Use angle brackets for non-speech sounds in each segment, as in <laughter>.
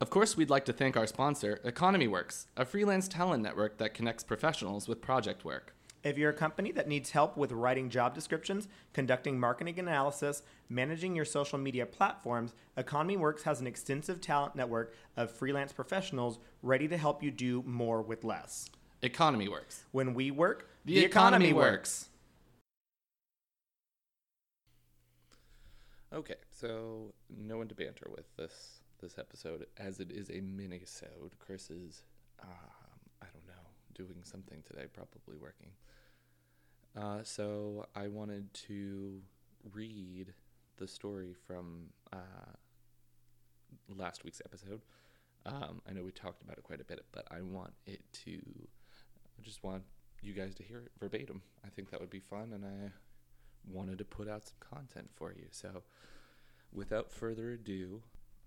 Of course, we'd like to thank our sponsor, Economy Works, a freelance talent network that connects professionals with project work. If you're a company that needs help with writing job descriptions, conducting marketing analysis, managing your social media platforms, Economy Works has an extensive talent network of freelance professionals ready to help you do more with less. Economy Works. When we work, The economy works. Okay, so no one to banter with this this episode, as it is a mini-sode. Chris is, um, I don't know, doing something today, probably working. Uh, so I wanted to read the story from uh, last week's episode. Um, I know we talked about it quite a bit, but I want it to. I just want you guys to hear it verbatim. I think that would be fun, and I wanted to put out some content for you. So, without further ado,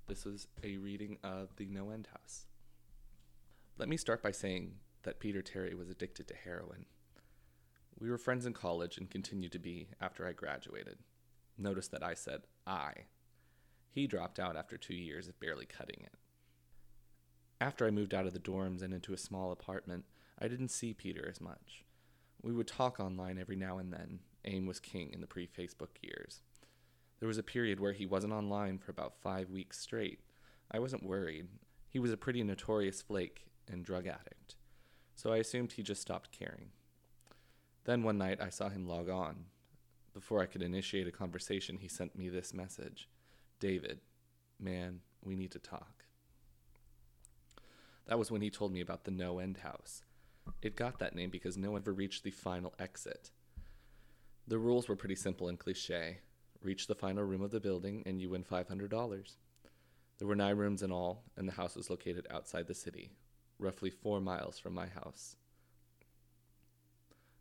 this is a reading of The No End House. Let me start by saying that Peter Terry was addicted to heroin. We were friends in college and continued to be after I graduated. Notice that I said I. He dropped out after two years of barely cutting it. After I moved out of the dorms and into a small apartment, I didn't see Peter as much. We would talk online every now and then. AIM was king in the pre Facebook years. There was a period where he wasn't online for about five weeks straight. I wasn't worried. He was a pretty notorious flake and drug addict, so I assumed he just stopped caring. Then one night I saw him log on. Before I could initiate a conversation, he sent me this message David, man, we need to talk. That was when he told me about the No End House. It got that name because no one ever reached the final exit. The rules were pretty simple and cliche. Reach the final room of the building and you win $500. There were nine rooms in all, and the house was located outside the city, roughly four miles from my house.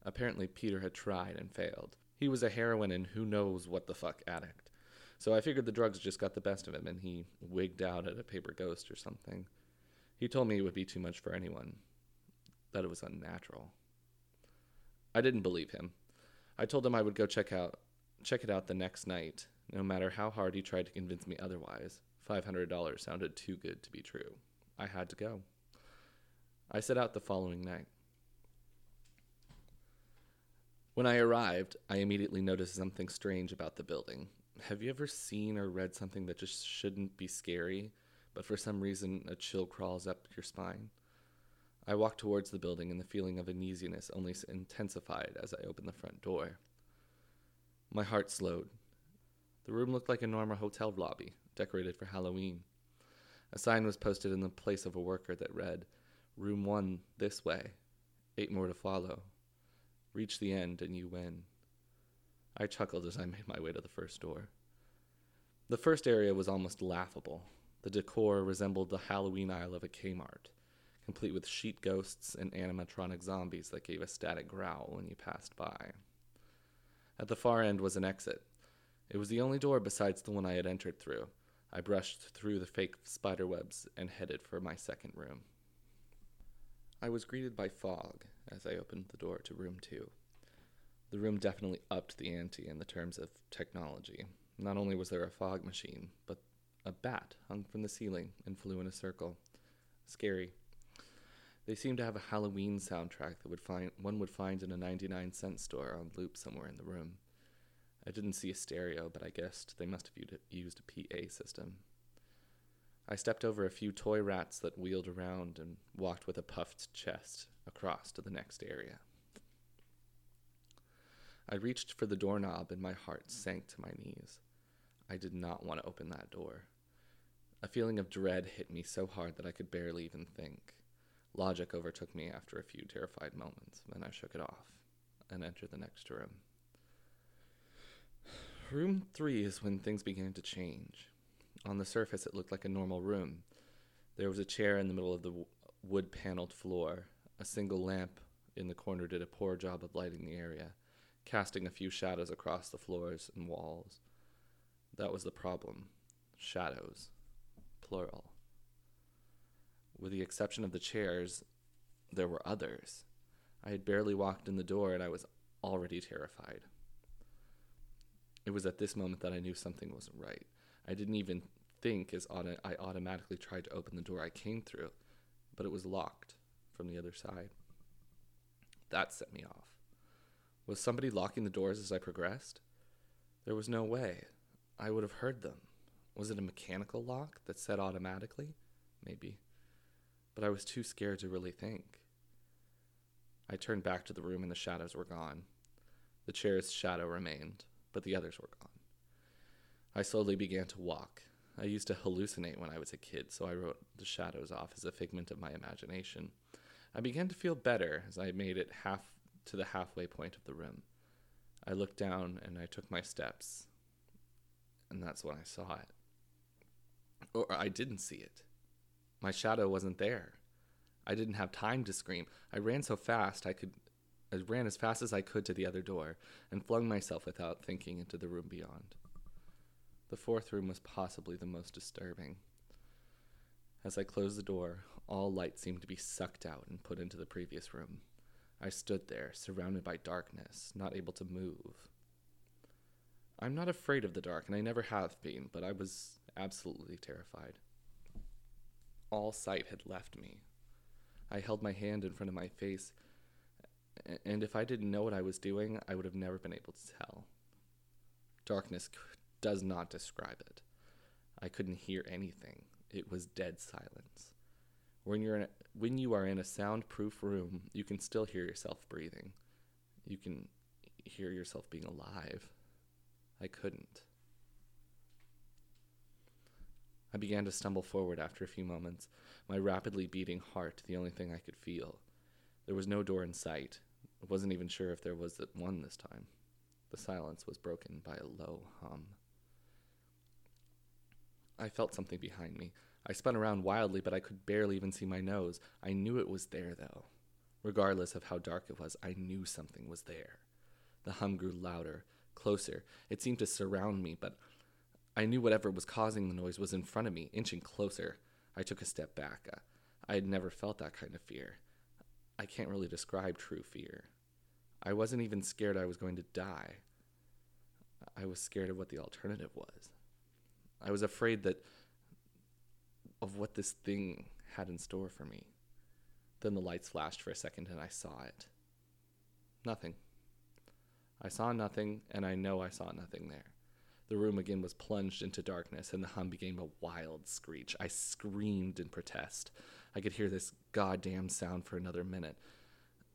Apparently, Peter had tried and failed. He was a heroin and who knows what the fuck addict. So I figured the drugs just got the best of him and he wigged out at a paper ghost or something. He told me it would be too much for anyone, that it was unnatural. I didn't believe him. I told him I would go check out check it out the next night, no matter how hard he tried to convince me otherwise. $500 sounded too good to be true. I had to go. I set out the following night. When I arrived, I immediately noticed something strange about the building. Have you ever seen or read something that just shouldn't be scary, but for some reason a chill crawls up your spine? I walked towards the building, and the feeling of uneasiness only intensified as I opened the front door. My heart slowed. The room looked like a normal hotel lobby, decorated for Halloween. A sign was posted in the place of a worker that read, Room 1 this way, eight more to follow. Reach the end and you win. I chuckled as I made my way to the first door. The first area was almost laughable. The decor resembled the Halloween aisle of a Kmart, complete with sheet ghosts and animatronic zombies that gave a static growl when you passed by. At the far end was an exit. It was the only door besides the one I had entered through. I brushed through the fake spiderwebs and headed for my second room. I was greeted by fog as I opened the door to room two. The room definitely upped the ante in the terms of technology. Not only was there a fog machine, but a bat hung from the ceiling and flew in a circle. Scary. They seemed to have a Halloween soundtrack that would find one would find in a 99 cent store on loop somewhere in the room. I didn't see a stereo, but I guessed they must have used a- used a PA system. I stepped over a few toy rats that wheeled around and walked with a puffed chest across to the next area. I reached for the doorknob and my heart sank to my knees. I did not want to open that door. A feeling of dread hit me so hard that I could barely even think. Logic overtook me after a few terrified moments, then I shook it off and entered the next room. Room three is when things began to change. On the surface, it looked like a normal room. There was a chair in the middle of the wood paneled floor. A single lamp in the corner did a poor job of lighting the area, casting a few shadows across the floors and walls. That was the problem shadows, plural. With the exception of the chairs, there were others. I had barely walked in the door and I was already terrified. It was at this moment that I knew something wasn't right. I didn't even think as auto- I automatically tried to open the door I came through, but it was locked from the other side. That set me off. Was somebody locking the doors as I progressed? There was no way. I would have heard them. Was it a mechanical lock that set automatically? Maybe. But I was too scared to really think. I turned back to the room and the shadows were gone. The chair's shadow remained, but the others were gone. I slowly began to walk. I used to hallucinate when I was a kid, so I wrote the shadows off as a figment of my imagination. I began to feel better as I made it half to the halfway point of the room. I looked down and I took my steps, and that's when I saw it. Or I didn't see it. My shadow wasn't there. I didn't have time to scream. I ran so fast I could I ran as fast as I could to the other door and flung myself without thinking into the room beyond. The fourth room was possibly the most disturbing. As I closed the door, all light seemed to be sucked out and put into the previous room. I stood there, surrounded by darkness, not able to move. I'm not afraid of the dark, and I never have been, but I was absolutely terrified. All sight had left me. I held my hand in front of my face, and if I didn't know what I was doing, I would have never been able to tell. Darkness does not describe it. I couldn't hear anything. It was dead silence. When you're in a, when you are in a soundproof room, you can still hear yourself breathing. You can hear yourself being alive. I couldn't. I began to stumble forward after a few moments, my rapidly beating heart the only thing I could feel. There was no door in sight. I wasn't even sure if there was one this time. The silence was broken by a low hum. I felt something behind me. I spun around wildly, but I could barely even see my nose. I knew it was there, though. Regardless of how dark it was, I knew something was there. The hum grew louder, closer. It seemed to surround me, but I knew whatever was causing the noise was in front of me, inching closer. I took a step back. Uh, I had never felt that kind of fear. I can't really describe true fear. I wasn't even scared I was going to die. I was scared of what the alternative was. I was afraid that of what this thing had in store for me. Then the lights flashed for a second and I saw it. Nothing. I saw nothing, and I know I saw nothing there. The room again was plunged into darkness, and the hum became a wild screech. I screamed in protest. I could hear this goddamn sound for another minute.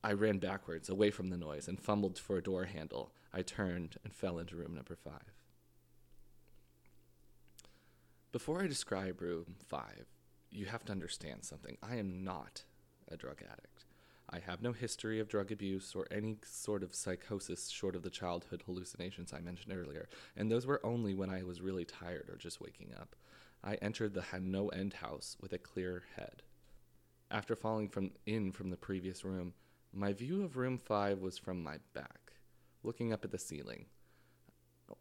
I ran backwards, away from the noise, and fumbled for a door handle. I turned and fell into room number five. Before I describe room five, you have to understand something. I am not a drug addict. I have no history of drug abuse or any sort of psychosis short of the childhood hallucinations I mentioned earlier, and those were only when I was really tired or just waking up. I entered the no end house with a clear head. After falling from in from the previous room, my view of room 5 was from my back, looking up at the ceiling.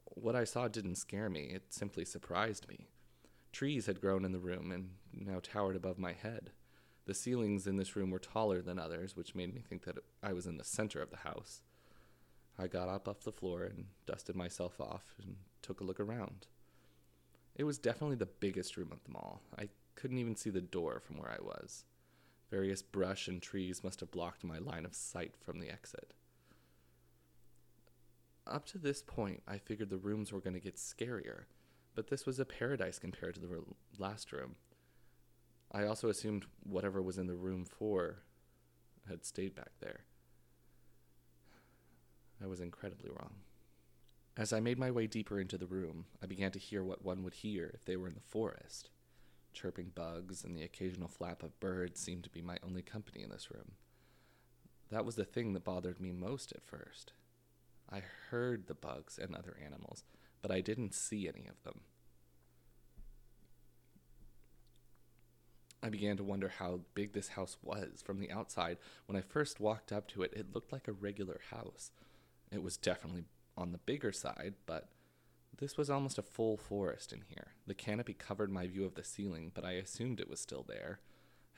What I saw didn't scare me, it simply surprised me. Trees had grown in the room and now towered above my head. The ceilings in this room were taller than others, which made me think that I was in the center of the house. I got up off the floor and dusted myself off and took a look around. It was definitely the biggest room of them all. I couldn't even see the door from where I was. Various brush and trees must have blocked my line of sight from the exit. Up to this point, I figured the rooms were going to get scarier, but this was a paradise compared to the last room. I also assumed whatever was in the room four had stayed back there. I was incredibly wrong. As I made my way deeper into the room, I began to hear what one would hear if they were in the forest. Chirping bugs and the occasional flap of birds seemed to be my only company in this room. That was the thing that bothered me most at first. I heard the bugs and other animals, but I didn't see any of them. I began to wonder how big this house was. From the outside, when I first walked up to it, it looked like a regular house. It was definitely on the bigger side, but this was almost a full forest in here. The canopy covered my view of the ceiling, but I assumed it was still there.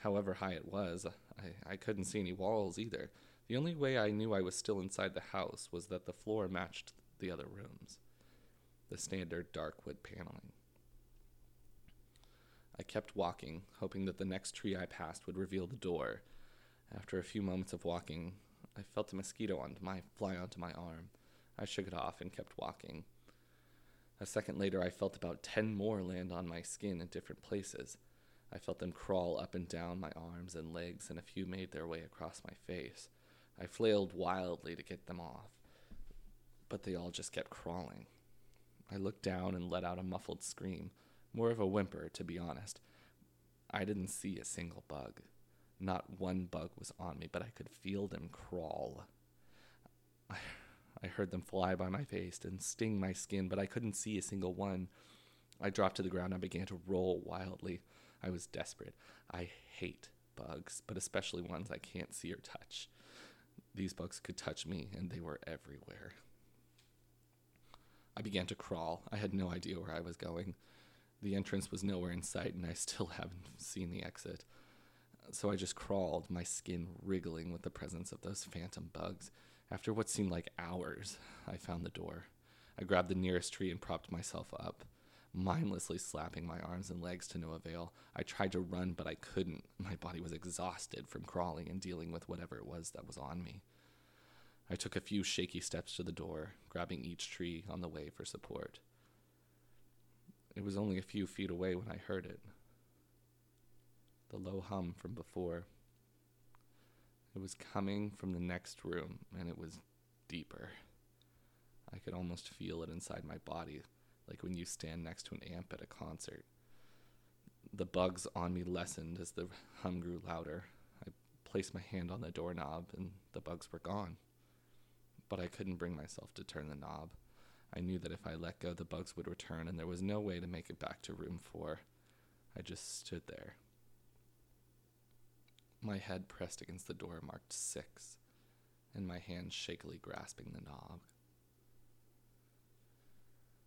However high it was, I, I couldn't see any walls either. The only way I knew I was still inside the house was that the floor matched the other rooms the standard dark wood paneling. I kept walking, hoping that the next tree I passed would reveal the door. After a few moments of walking, I felt a mosquito on my fly onto my arm. I shook it off and kept walking. A second later, I felt about ten more land on my skin in different places. I felt them crawl up and down my arms and legs, and a few made their way across my face. I flailed wildly to get them off, but they all just kept crawling. I looked down and let out a muffled scream, more of a whimper, to be honest. I didn't see a single bug. Not one bug was on me, but I could feel them crawl. I, heard them fly by my face and sting my skin, but I couldn't see a single one. I dropped to the ground and began to roll wildly. I was desperate. I hate bugs, but especially ones I can't see or touch. These bugs could touch me, and they were everywhere. I began to crawl. I had no idea where I was going. The entrance was nowhere in sight, and I still <laughs> haven't seen the exit. So I just crawled, my skin wriggling with the presence of those phantom bugs. After what seemed like hours, I found the door. I grabbed the nearest tree and propped myself up mindlessly slapping my arms and legs to no avail. I tried to run, but I couldn't. My body was exhausted from crawling and dealing with whatever it was that was on me. I took a few shaky steps to the door, grabbing each tree on the way for support. It was only a few feet away when I heard it the low hum from before. It was coming from the next room, and it was deeper. I could almost feel it inside my body, like when you stand next to an amp at a concert. The bugs on me lessened as the hum grew louder. I placed my hand on the doorknob and the bugs were gone. But I couldn't bring myself to turn the knob. I knew that if I let go, the bugs would return, and there was no way to make it back to room four. I just stood there. My head pressed against the door marked six, and my hand shakily grasping the knob. <sighs>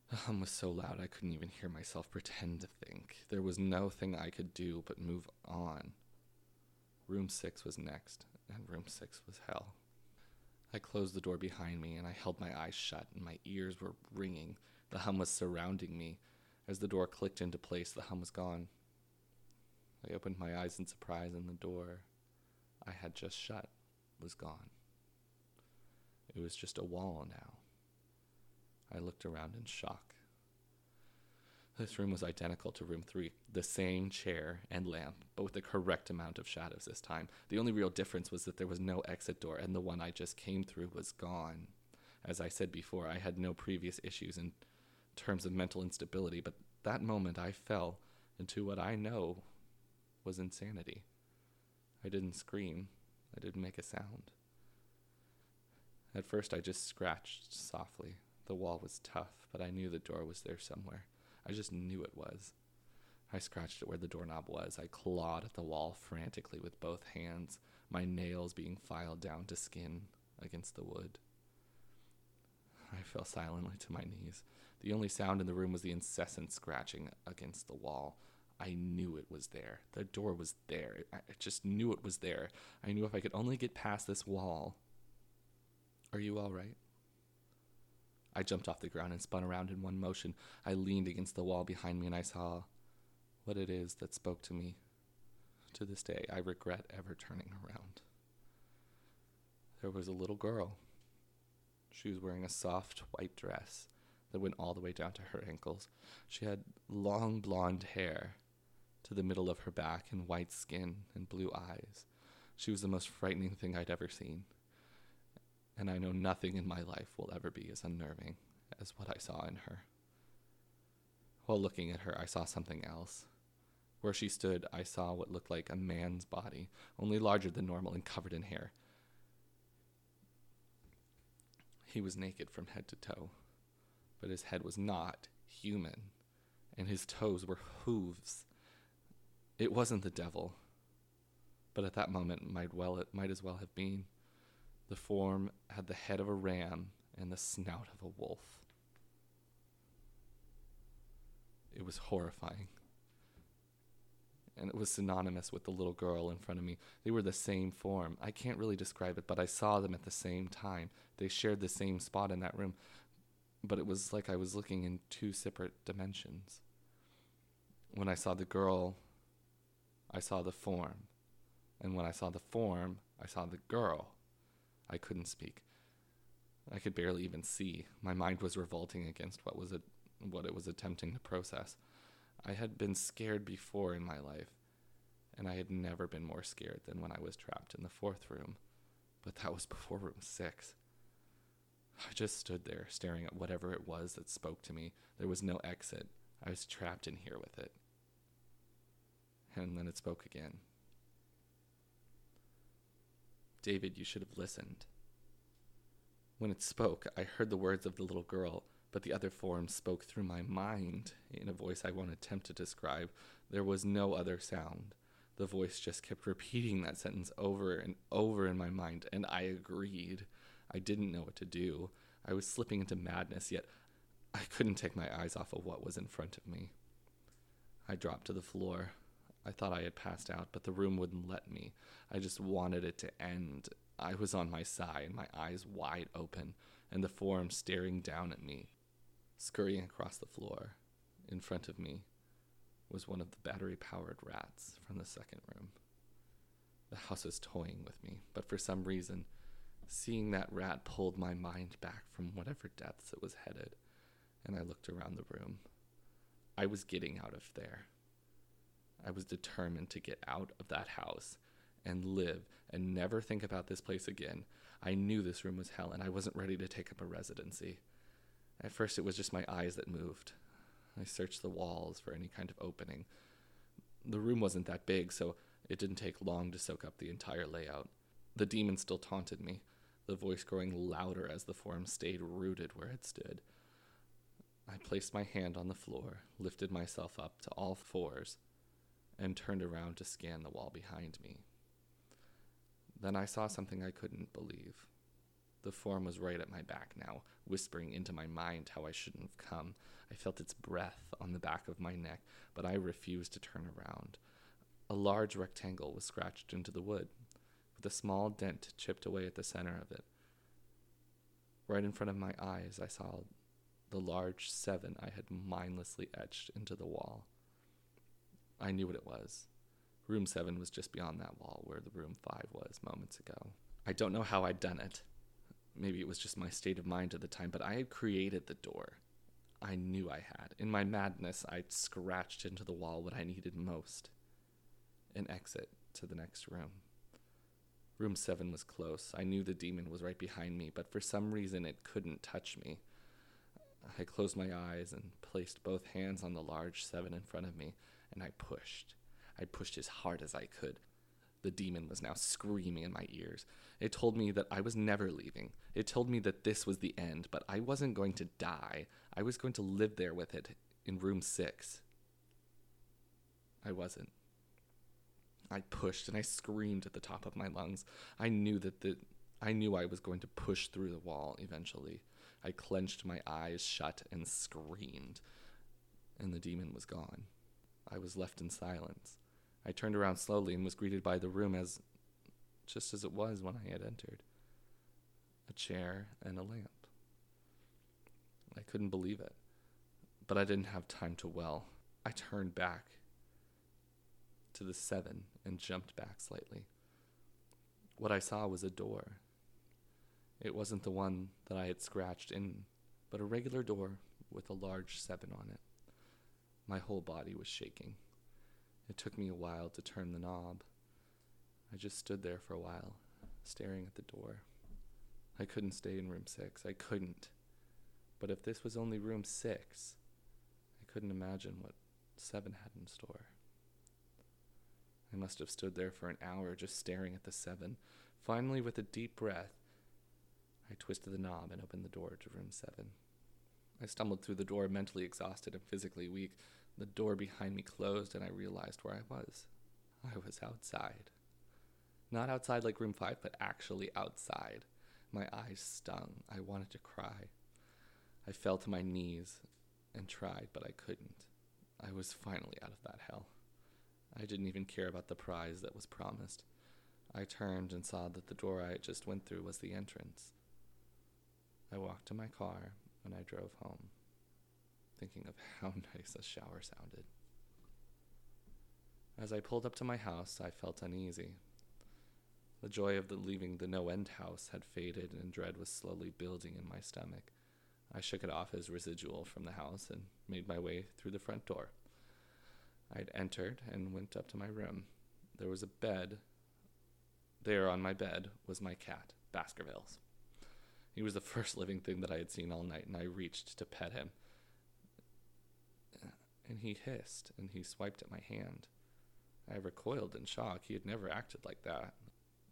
The hum was so loud I couldn't even hear myself pretend to think. There was no thing I could do but move on. Room six was next, and room six was hell. I closed the door behind me and I held my eyes shut, and my ears were ringing. The hum was surrounding me. As the door clicked into place, the hum was gone. I opened my eyes in surprise, and the door I had just shut was gone. It was just a wall now. I looked around in shock. This room was identical to room three. The same chair and lamp, but with the correct amount of shadows this time. The only real difference was that there was no exit door, and the one I just came through was gone. As I said before, I had no previous issues in terms of mental instability, but that moment I fell into what I know was insanity. I didn't scream, I didn't make a sound. At first, I just scratched softly, the wall was tough, but I knew the door was there somewhere. I just knew it was. I scratched at where the doorknob was. I clawed at the wall frantically with both hands, my nails being filed down to skin against the wood. I fell silently to my knees. The only sound in the room was the incessant scratching against the wall. I knew it was there. The door was there. I just knew it was there. I knew if I could only get past this wall. Are you all right? I jumped off the ground and spun around in one motion. I leaned against the wall behind me and I saw what it is that spoke to me. To this day, I regret ever turning around. There was a little girl. She was wearing a soft white dress that went all the way down to her ankles. She had long blonde hair to the middle of her back and white skin and blue eyes. She was the most frightening thing I'd ever seen and I know nothing in my life will ever be as unnerving as what I saw in her. While looking at her, I saw something else. Where she stood, I saw what looked like a man's body, only larger than normal and covered in hair. He was naked from head to toe, but his head was not human, and his toes were hooves. It wasn't the devil, but at that moment might well it might as well have been. The form had the head of a ram and the snout of a wolf. It was horrifying. And it was synonymous with the little girl in front of me. They were the same form. I can't really describe it, but I saw them at the same time. They shared the same spot in that room, but it was like I was looking in two separate dimensions. When I saw the girl, I saw the form. And when I saw the form, I saw the girl. I couldn't speak. I could barely even see. My mind was revolting against what was it, what it was attempting to process. I had been scared before in my life, and I had never been more scared than when I was trapped in the fourth room. But that was before room six. I just stood there staring at whatever it was that spoke to me. There was no exit. I was trapped in here with it. And then it spoke again. David, you should have listened. When it spoke, I heard the words of the little girl, but the other form spoke through my mind in a voice I won't attempt to describe. There was no other sound. The voice just kept repeating that sentence over and over in my mind, and I agreed. I didn't know what to do. I was slipping into madness, yet I couldn't take my eyes off of what was in front of me. I dropped to the floor. I thought I had passed out, but the room wouldn't let me. I just wanted it to end. I was on my side, my eyes wide open, and the form staring down at me. Scurrying across the floor, in front of me, was one of the battery powered rats from the second room. The house was toying with me, but for some reason, seeing that rat pulled my mind back from whatever depths it was headed, and I looked around the room. I was getting out of there. I was determined to get out of that house and live and never think about this place again. I knew this room was hell and I wasn't ready to take up a residency. At first, it was just my eyes that moved. I searched the walls for any kind of opening. The room wasn't that big, so it didn't take long to soak up the entire layout. The demon still taunted me, the voice growing louder as the form stayed rooted where it stood. I placed my hand on the floor, lifted myself up to all fours, and turned around to scan the wall behind me. Then I saw something I couldn't believe. The form was right at my back now, whispering into my mind how I shouldn't have come. I felt its breath on the back of my neck, but I refused to turn around. A large rectangle was scratched into the wood, with a small dent chipped away at the center of it. Right in front of my eyes, I saw the large seven I had mindlessly etched into the wall. I knew what it was. Room 7 was just beyond that wall where the room 5 was moments ago. I don't know how I'd done it. Maybe it was just my state of mind at the time, but I had created the door. I knew I had. In my madness, I'd scratched into the wall what I needed most an exit to the next room. Room 7 was close. I knew the demon was right behind me, but for some reason it couldn't touch me. I closed my eyes and placed both hands on the large 7 in front of me, and I pushed. I pushed as hard as I could. The demon was now screaming in my ears. It told me that I was never leaving. It told me that this was the end, but I wasn't going to die. I was going to live there with it in room six. I wasn't. I pushed and I screamed at the top of my lungs. I knew that the I knew I was going to push through the wall eventually. I clenched my eyes shut and screamed, and the demon was gone. I was left in silence. I turned around slowly and was greeted by the room as just as it was when I had entered a chair and a lamp. I couldn't believe it, but I didn't have time to well. I turned back to the seven and jumped back slightly. What I saw was a door. It wasn't the one that I had scratched in, but a regular door with a large seven on it. My whole body was shaking. It took me a while to turn the knob. I just stood there for a while, staring at the door. I couldn't stay in room six. I couldn't. But if this was only room six, I couldn't imagine what seven had in store. I must have stood there for an hour just staring at the seven. Finally, with a deep breath, I twisted the knob and opened the door to room seven. I stumbled through the door, mentally exhausted and physically weak. The door behind me closed, and I realized where I was. I was outside. Not outside like room five, but actually outside. My eyes stung. I wanted to cry. I fell to my knees and tried, but I couldn't. I was finally out of that hell. I didn't even care about the prize that was promised. I turned and saw that the door I just went through was the entrance. I walked to my car and I drove home thinking of <laughs> how nice a shower sounded. As I pulled up to my house, I felt uneasy. The joy of the leaving the no end house had faded, and dread was slowly building in my stomach. I shook it off as residual from the house and made my way through the front door. I'd entered and went up to my room. There was a bed. There on my bed was my cat, Baskervilles. He was the <laughs> first living thing that I had seen all night, and I reached to pet him. And he hissed, and he swiped at my hand. I recoiled in shock. He had never acted like that.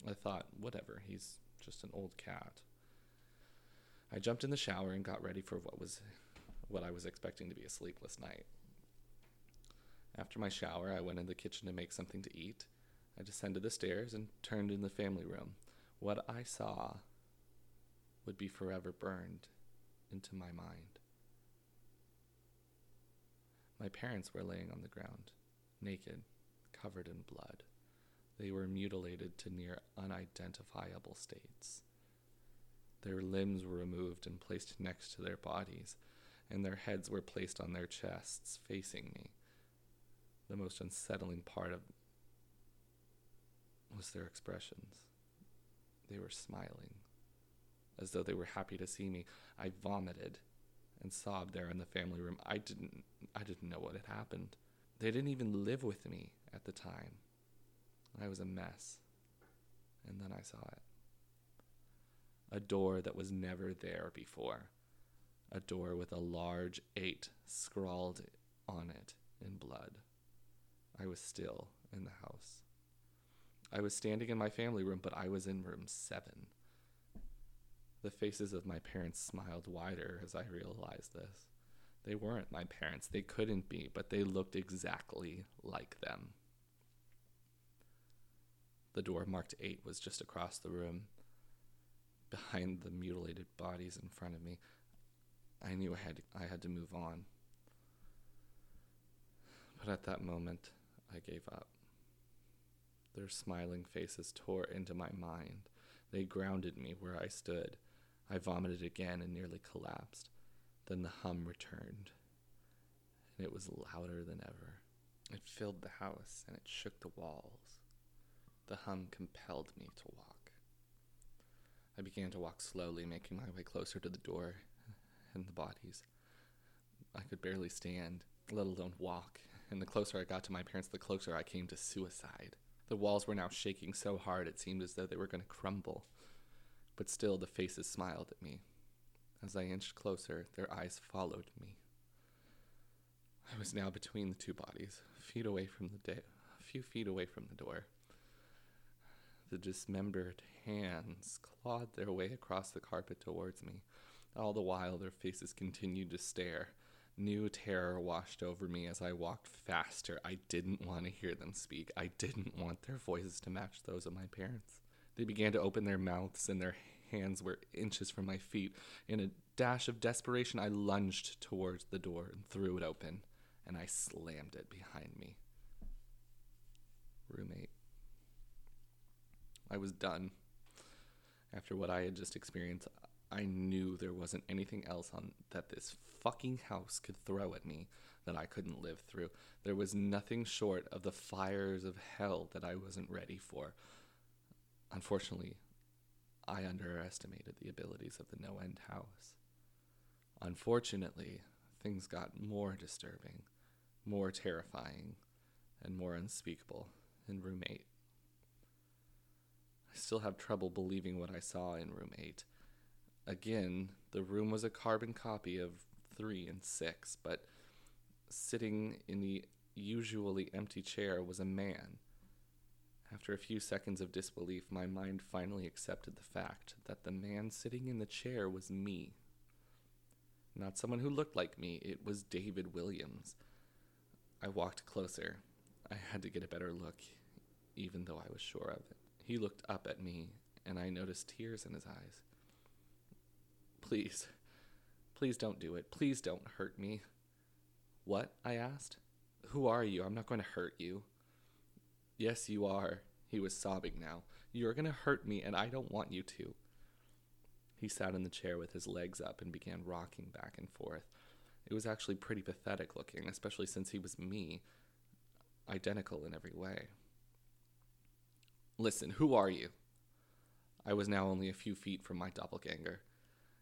I thought, whatever, he's just an old cat. I jumped in the shower and got ready for what was what I was expecting to be a sleepless night. After my shower, I went in the kitchen to make something to eat. I descended the stairs and turned in the family room. What I saw would be forever burned into my mind. My parents were laying on the ground, naked, covered in blood. They were mutilated to near unidentifiable states. Their limbs were removed and placed next to their bodies, and their heads were placed on their chests, facing me. The most unsettling part of was their expressions. They were smiling, as though they were happy to see me. I vomited and sobbed there in the family room. I didn't I didn't know what had happened. They didn't even live with me at the time. I was a mess. And then I saw it. A door that was never there before. A door with a large eight scrawled on it in blood. I was still in the house. I was standing in my family room, but I was in room seven. The faces of my parents smiled wider as I realized this. They weren't my parents. They couldn't be, but they looked exactly like them. The door marked eight was just across the room, behind the mutilated bodies in front of me. I knew I had to, I had to move on. But at that moment, I gave up. Their smiling faces tore into my mind. They grounded me where I stood. I vomited again and nearly collapsed. Then the hum returned, and it was louder than ever. It filled the house and it shook the walls. The hum compelled me to walk. I began to walk slowly, making my way closer to the door and the bodies. I could barely stand, let alone walk, and the closer I got to my parents, the closer I came to suicide. The walls were now shaking so hard it seemed as though they were going to crumble. But still, the faces smiled at me. As I inched closer, their eyes followed me. I was now between the two bodies, feet away from the a few feet away from the door. The dismembered hands clawed their way across the carpet towards me. All the while, their faces continued to stare. New terror washed over me as I walked faster. I didn't want to hear them speak. I didn't want their voices to match those of my parents. They began to open their mouths, and their hands were inches from my feet. In a dash of desperation, I lunged towards the door and threw it open, and I slammed it behind me. Roommate. I was done. After what I had just experienced, I knew there wasn't anything else on that this fucking house could throw at me that I couldn't live through. There was nothing short of the fires of hell that I wasn't ready for. Unfortunately, I underestimated the abilities of the no end house. Unfortunately, things got more disturbing, more terrifying, and more unspeakable in room 8. I still have trouble believing what I saw in room 8. Again, the room was a carbon copy of 3 and 6, but sitting in the usually empty chair was a man. After a few seconds of disbelief, my mind finally accepted the fact that the man sitting in the chair was me. Not someone who looked like me, it was David Williams. I walked closer. I had to get a better look, even though I was sure of it. He looked up at me, and I noticed tears in his eyes. Please, please don't do it. Please don't hurt me. What? I asked. Who are you? I'm not going to hurt you. Yes, you are. He was sobbing now. You're going to hurt me, and I don't want you to. He sat in the chair with his legs up and began rocking back and forth. It was actually pretty pathetic looking, especially since he was me. identical in every way. Listen, who are you? I was now only a few feet from my doppelganger.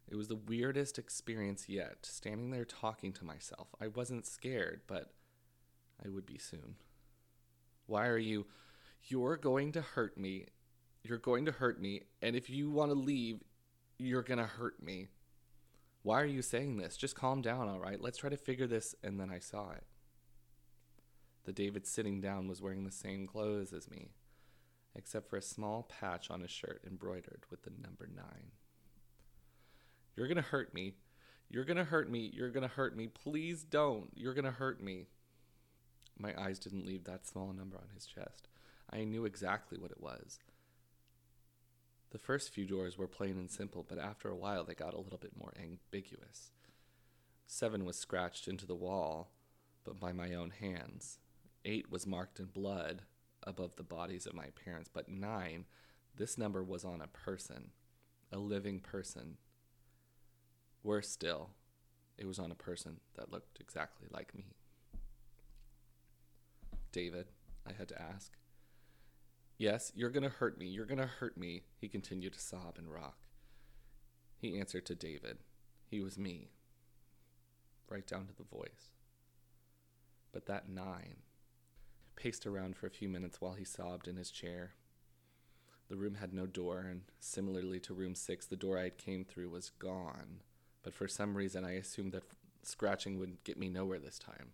It was the weirdest experience yet, standing there talking to myself. I wasn't scared, but I would be soon. Why are you? You're going to hurt me. You're going to hurt me, and if you want to leave, you're going to hurt me. Why are you saying this? Just calm down, all right? Let's try to figure this. And then I saw it. The David sitting down was wearing the same clothes as me, except for a small patch on his shirt embroidered with the number nine. You're going to hurt me. You're going to hurt me. You're going to hurt me. Please don't. You're going to hurt me. My eyes didn't leave that small number on his chest. I knew exactly what it was. The first few doors were plain and simple, but after a while they got a little bit more ambiguous. Seven was scratched into the wall, but by my own hands. Eight was marked in blood above the bodies of my parents, but nine, this number was on a person, a living person. Worse still, it was on a person that looked exactly like me. David, I had to ask. Yes, you're going to hurt me. You're going to hurt me. He continued to sob and rock. He answered to David. He was me, right down to the voice. But that nine paced around for a few minutes while he sobbed in his chair. The room had no door, and similarly to room six, the door I had came through was gone. But for some reason, I assumed that scratching would get me nowhere this time.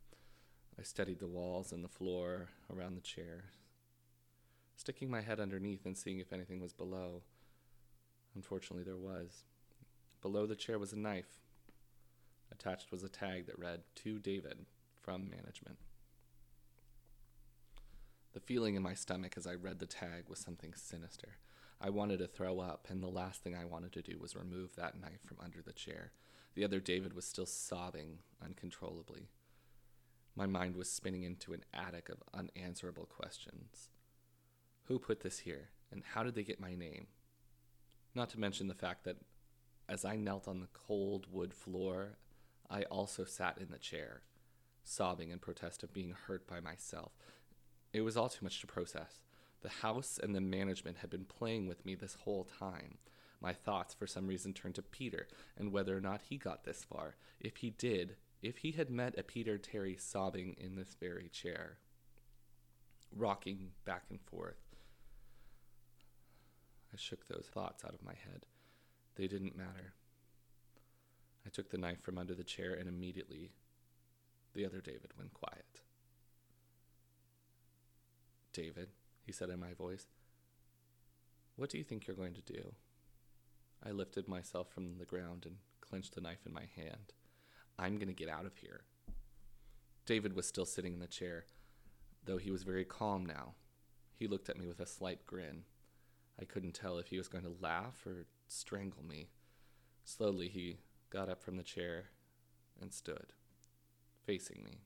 I studied the walls and the floor around the chair, sticking my head underneath and seeing if anything was below. Unfortunately, there was. Below the chair was a knife. Attached was a tag that read, To David, from management. The feeling in my stomach as I read the tag was something sinister. I wanted to throw up, and the last thing I wanted to do was remove that knife from under the chair. The other David was still sobbing uncontrollably. My mind was spinning into an attic of unanswerable questions. Who put this here, and how did they get my name? Not to mention the fact that as I knelt on the cold wood floor, I also sat in the chair, sobbing in protest of being hurt by myself. It was all too much to process. The house and the management had been playing with me this whole time. My thoughts, for some reason, turned to Peter and whether or not he got this far. If he did, if he had met a Peter Terry sobbing in this very chair, rocking back and forth. I shook those thoughts out of my head. They didn't matter. I took the knife from under the chair and immediately the other David went quiet. David, he said in my voice, what do you think you're going to do? I lifted myself from the ground and clenched the knife in my hand. I'm going to get out of here. David was still sitting in the chair, though he was very calm now. He looked at me with a slight grin. I couldn't tell if he was going to laugh or strangle me. Slowly, he got up from the chair and stood, facing me.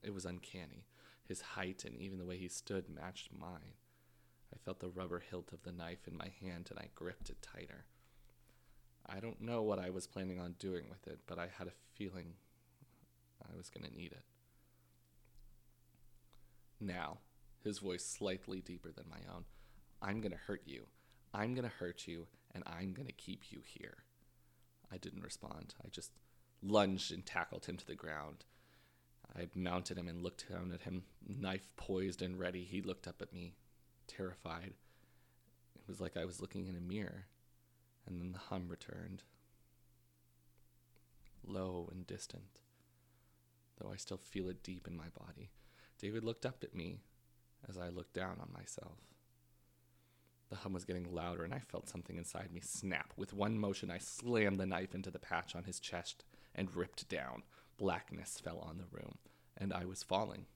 It was uncanny. His height and even the way he stood matched mine. I felt the rubber hilt of the knife in my hand and I gripped it tighter. I don't know what I was planning on doing with it, but I had a feeling I was going to need it. Now, his voice slightly deeper than my own, I'm going to hurt you. I'm going to hurt you, and I'm going to keep you here. I didn't respond. I just lunged and tackled him to the ground. I mounted him and looked down at him, knife poised and ready. He looked up at me, terrified. It was like I was looking in a mirror, and then the hum returned. Low and distant, though I still feel it deep in my body. David looked up at me as I looked down on myself. The hum was getting louder, and I felt something inside me snap. With one motion, I slammed the knife into the patch on his chest and ripped down. Blackness fell on the room, and I was falling.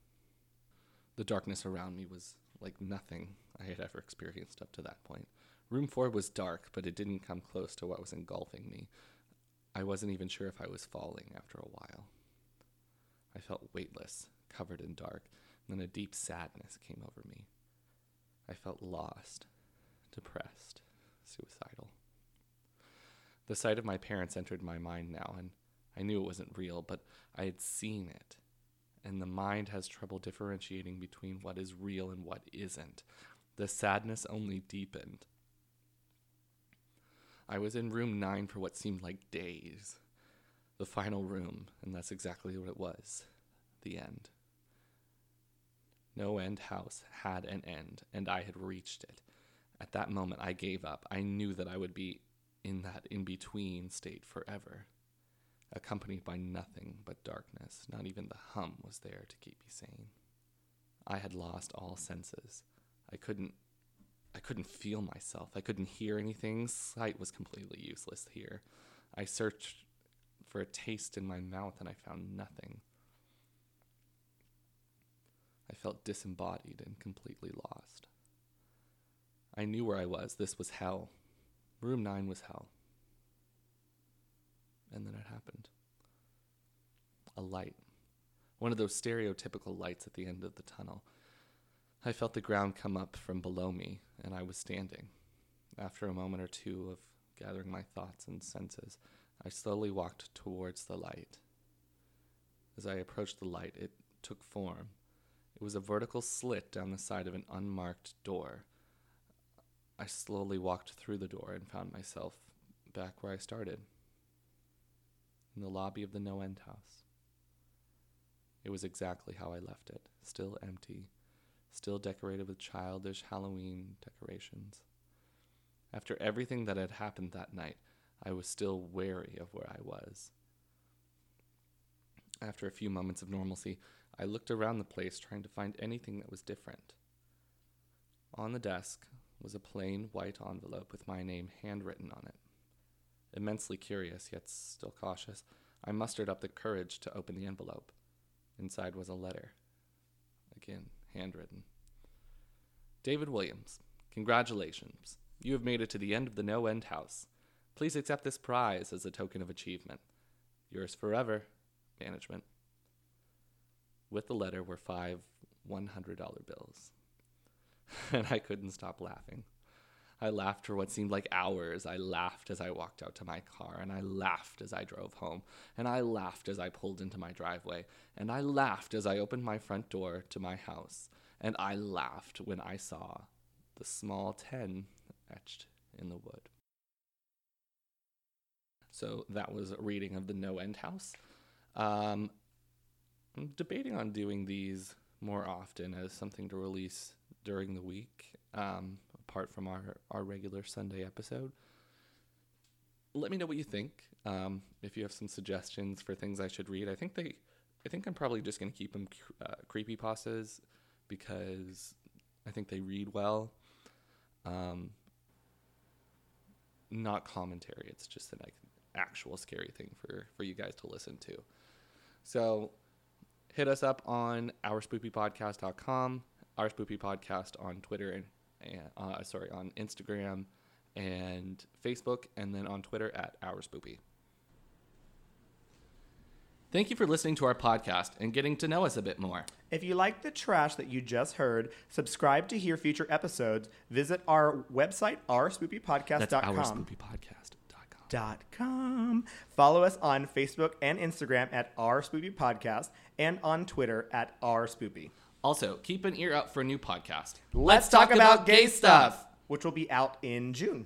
The darkness around me was like nothing I had ever experienced up to that point. Room 4 was dark, but it didn't come close to what was engulfing me. I wasn't even sure if I was falling after a while. I felt weightless, covered in dark, and then a deep sadness came over me. I felt lost, depressed, suicidal. The sight of my parents entered my mind now, and I knew it wasn't real, but I had seen it. and the mind has trouble differentiating between what is real and what isn't. The sadness only deepened. I was in room nine for what seemed like days. The final room, and that's exactly what it was the end. No End House had an end, and I had reached it. At that moment, I gave up. I knew that I would be in that in between state forever, accompanied by nothing but darkness. Not even the hum was there to keep me sane. I had lost all senses. I couldn't I couldn't feel myself. I couldn't hear anything. Sight was completely useless here. I searched for a taste in my mouth and I found nothing. I felt disembodied and completely lost. I knew where I was. This was hell. Room 9 was hell. And then it happened. A light. One of those stereotypical lights at the end of the tunnel. I felt the ground come up from below me, and I was standing. After a moment or two of gathering my thoughts and senses, I slowly walked towards the light. As I approached the light, it took form. It was a vertical slit down the side of an unmarked door. I slowly walked through the door and found myself back where I started in the lobby of the No End House. It was exactly how I left it, still empty, still decorated with childish Halloween decorations. After everything that had happened that night, I was still wary of where I was. After a few moments of normalcy, I looked around the place trying to find anything that was different. On the desk was a plain white envelope with my name handwritten on it. Immensely curious, yet still cautious, I mustered up the courage to open the envelope. Inside was a letter. Again, handwritten. David Williams, congratulations. You have made it to the end of the No End House. Please accept this prize as a token of achievement. Yours forever, management. With the letter were five $100 bills. <laughs> and I couldn't stop laughing. I laughed for what seemed like hours. I laughed as I walked out to my car, and I laughed as I drove home, and I laughed as I pulled into my driveway, and I laughed as I opened my front door to my house, and I laughed when I saw the small 10 etched in the wood. So that was a reading of the No End House. Um, I'm debating on doing these more often as something to release during the week, um, apart from our, our regular Sunday episode. Let me know what you think. Um, if you have some suggestions for things I should read, I think they, I think I'm probably just going to keep them uh, creepy pastas because I think they read well. Um, not commentary. It's just an actual scary thing for for you guys to listen to. So hit us up on ourspoopypodcast.com our spoopy podcast on Twitter and, and uh, sorry on Instagram and Facebook, and then on Twitter at our spoopy. Thank you for listening to our podcast and getting to know us a bit more. If you like the trash that you just heard, subscribe to hear future episodes. Visit our website, ourspoopypodcast.com. That's ourspoopypodcast.com. Dot com. Follow us on Facebook and Instagram at our spoopy podcast and on Twitter at our spoopy. Also, keep an ear out for a new podcast. Let's, talk, about, gay stuff, which will be out in June.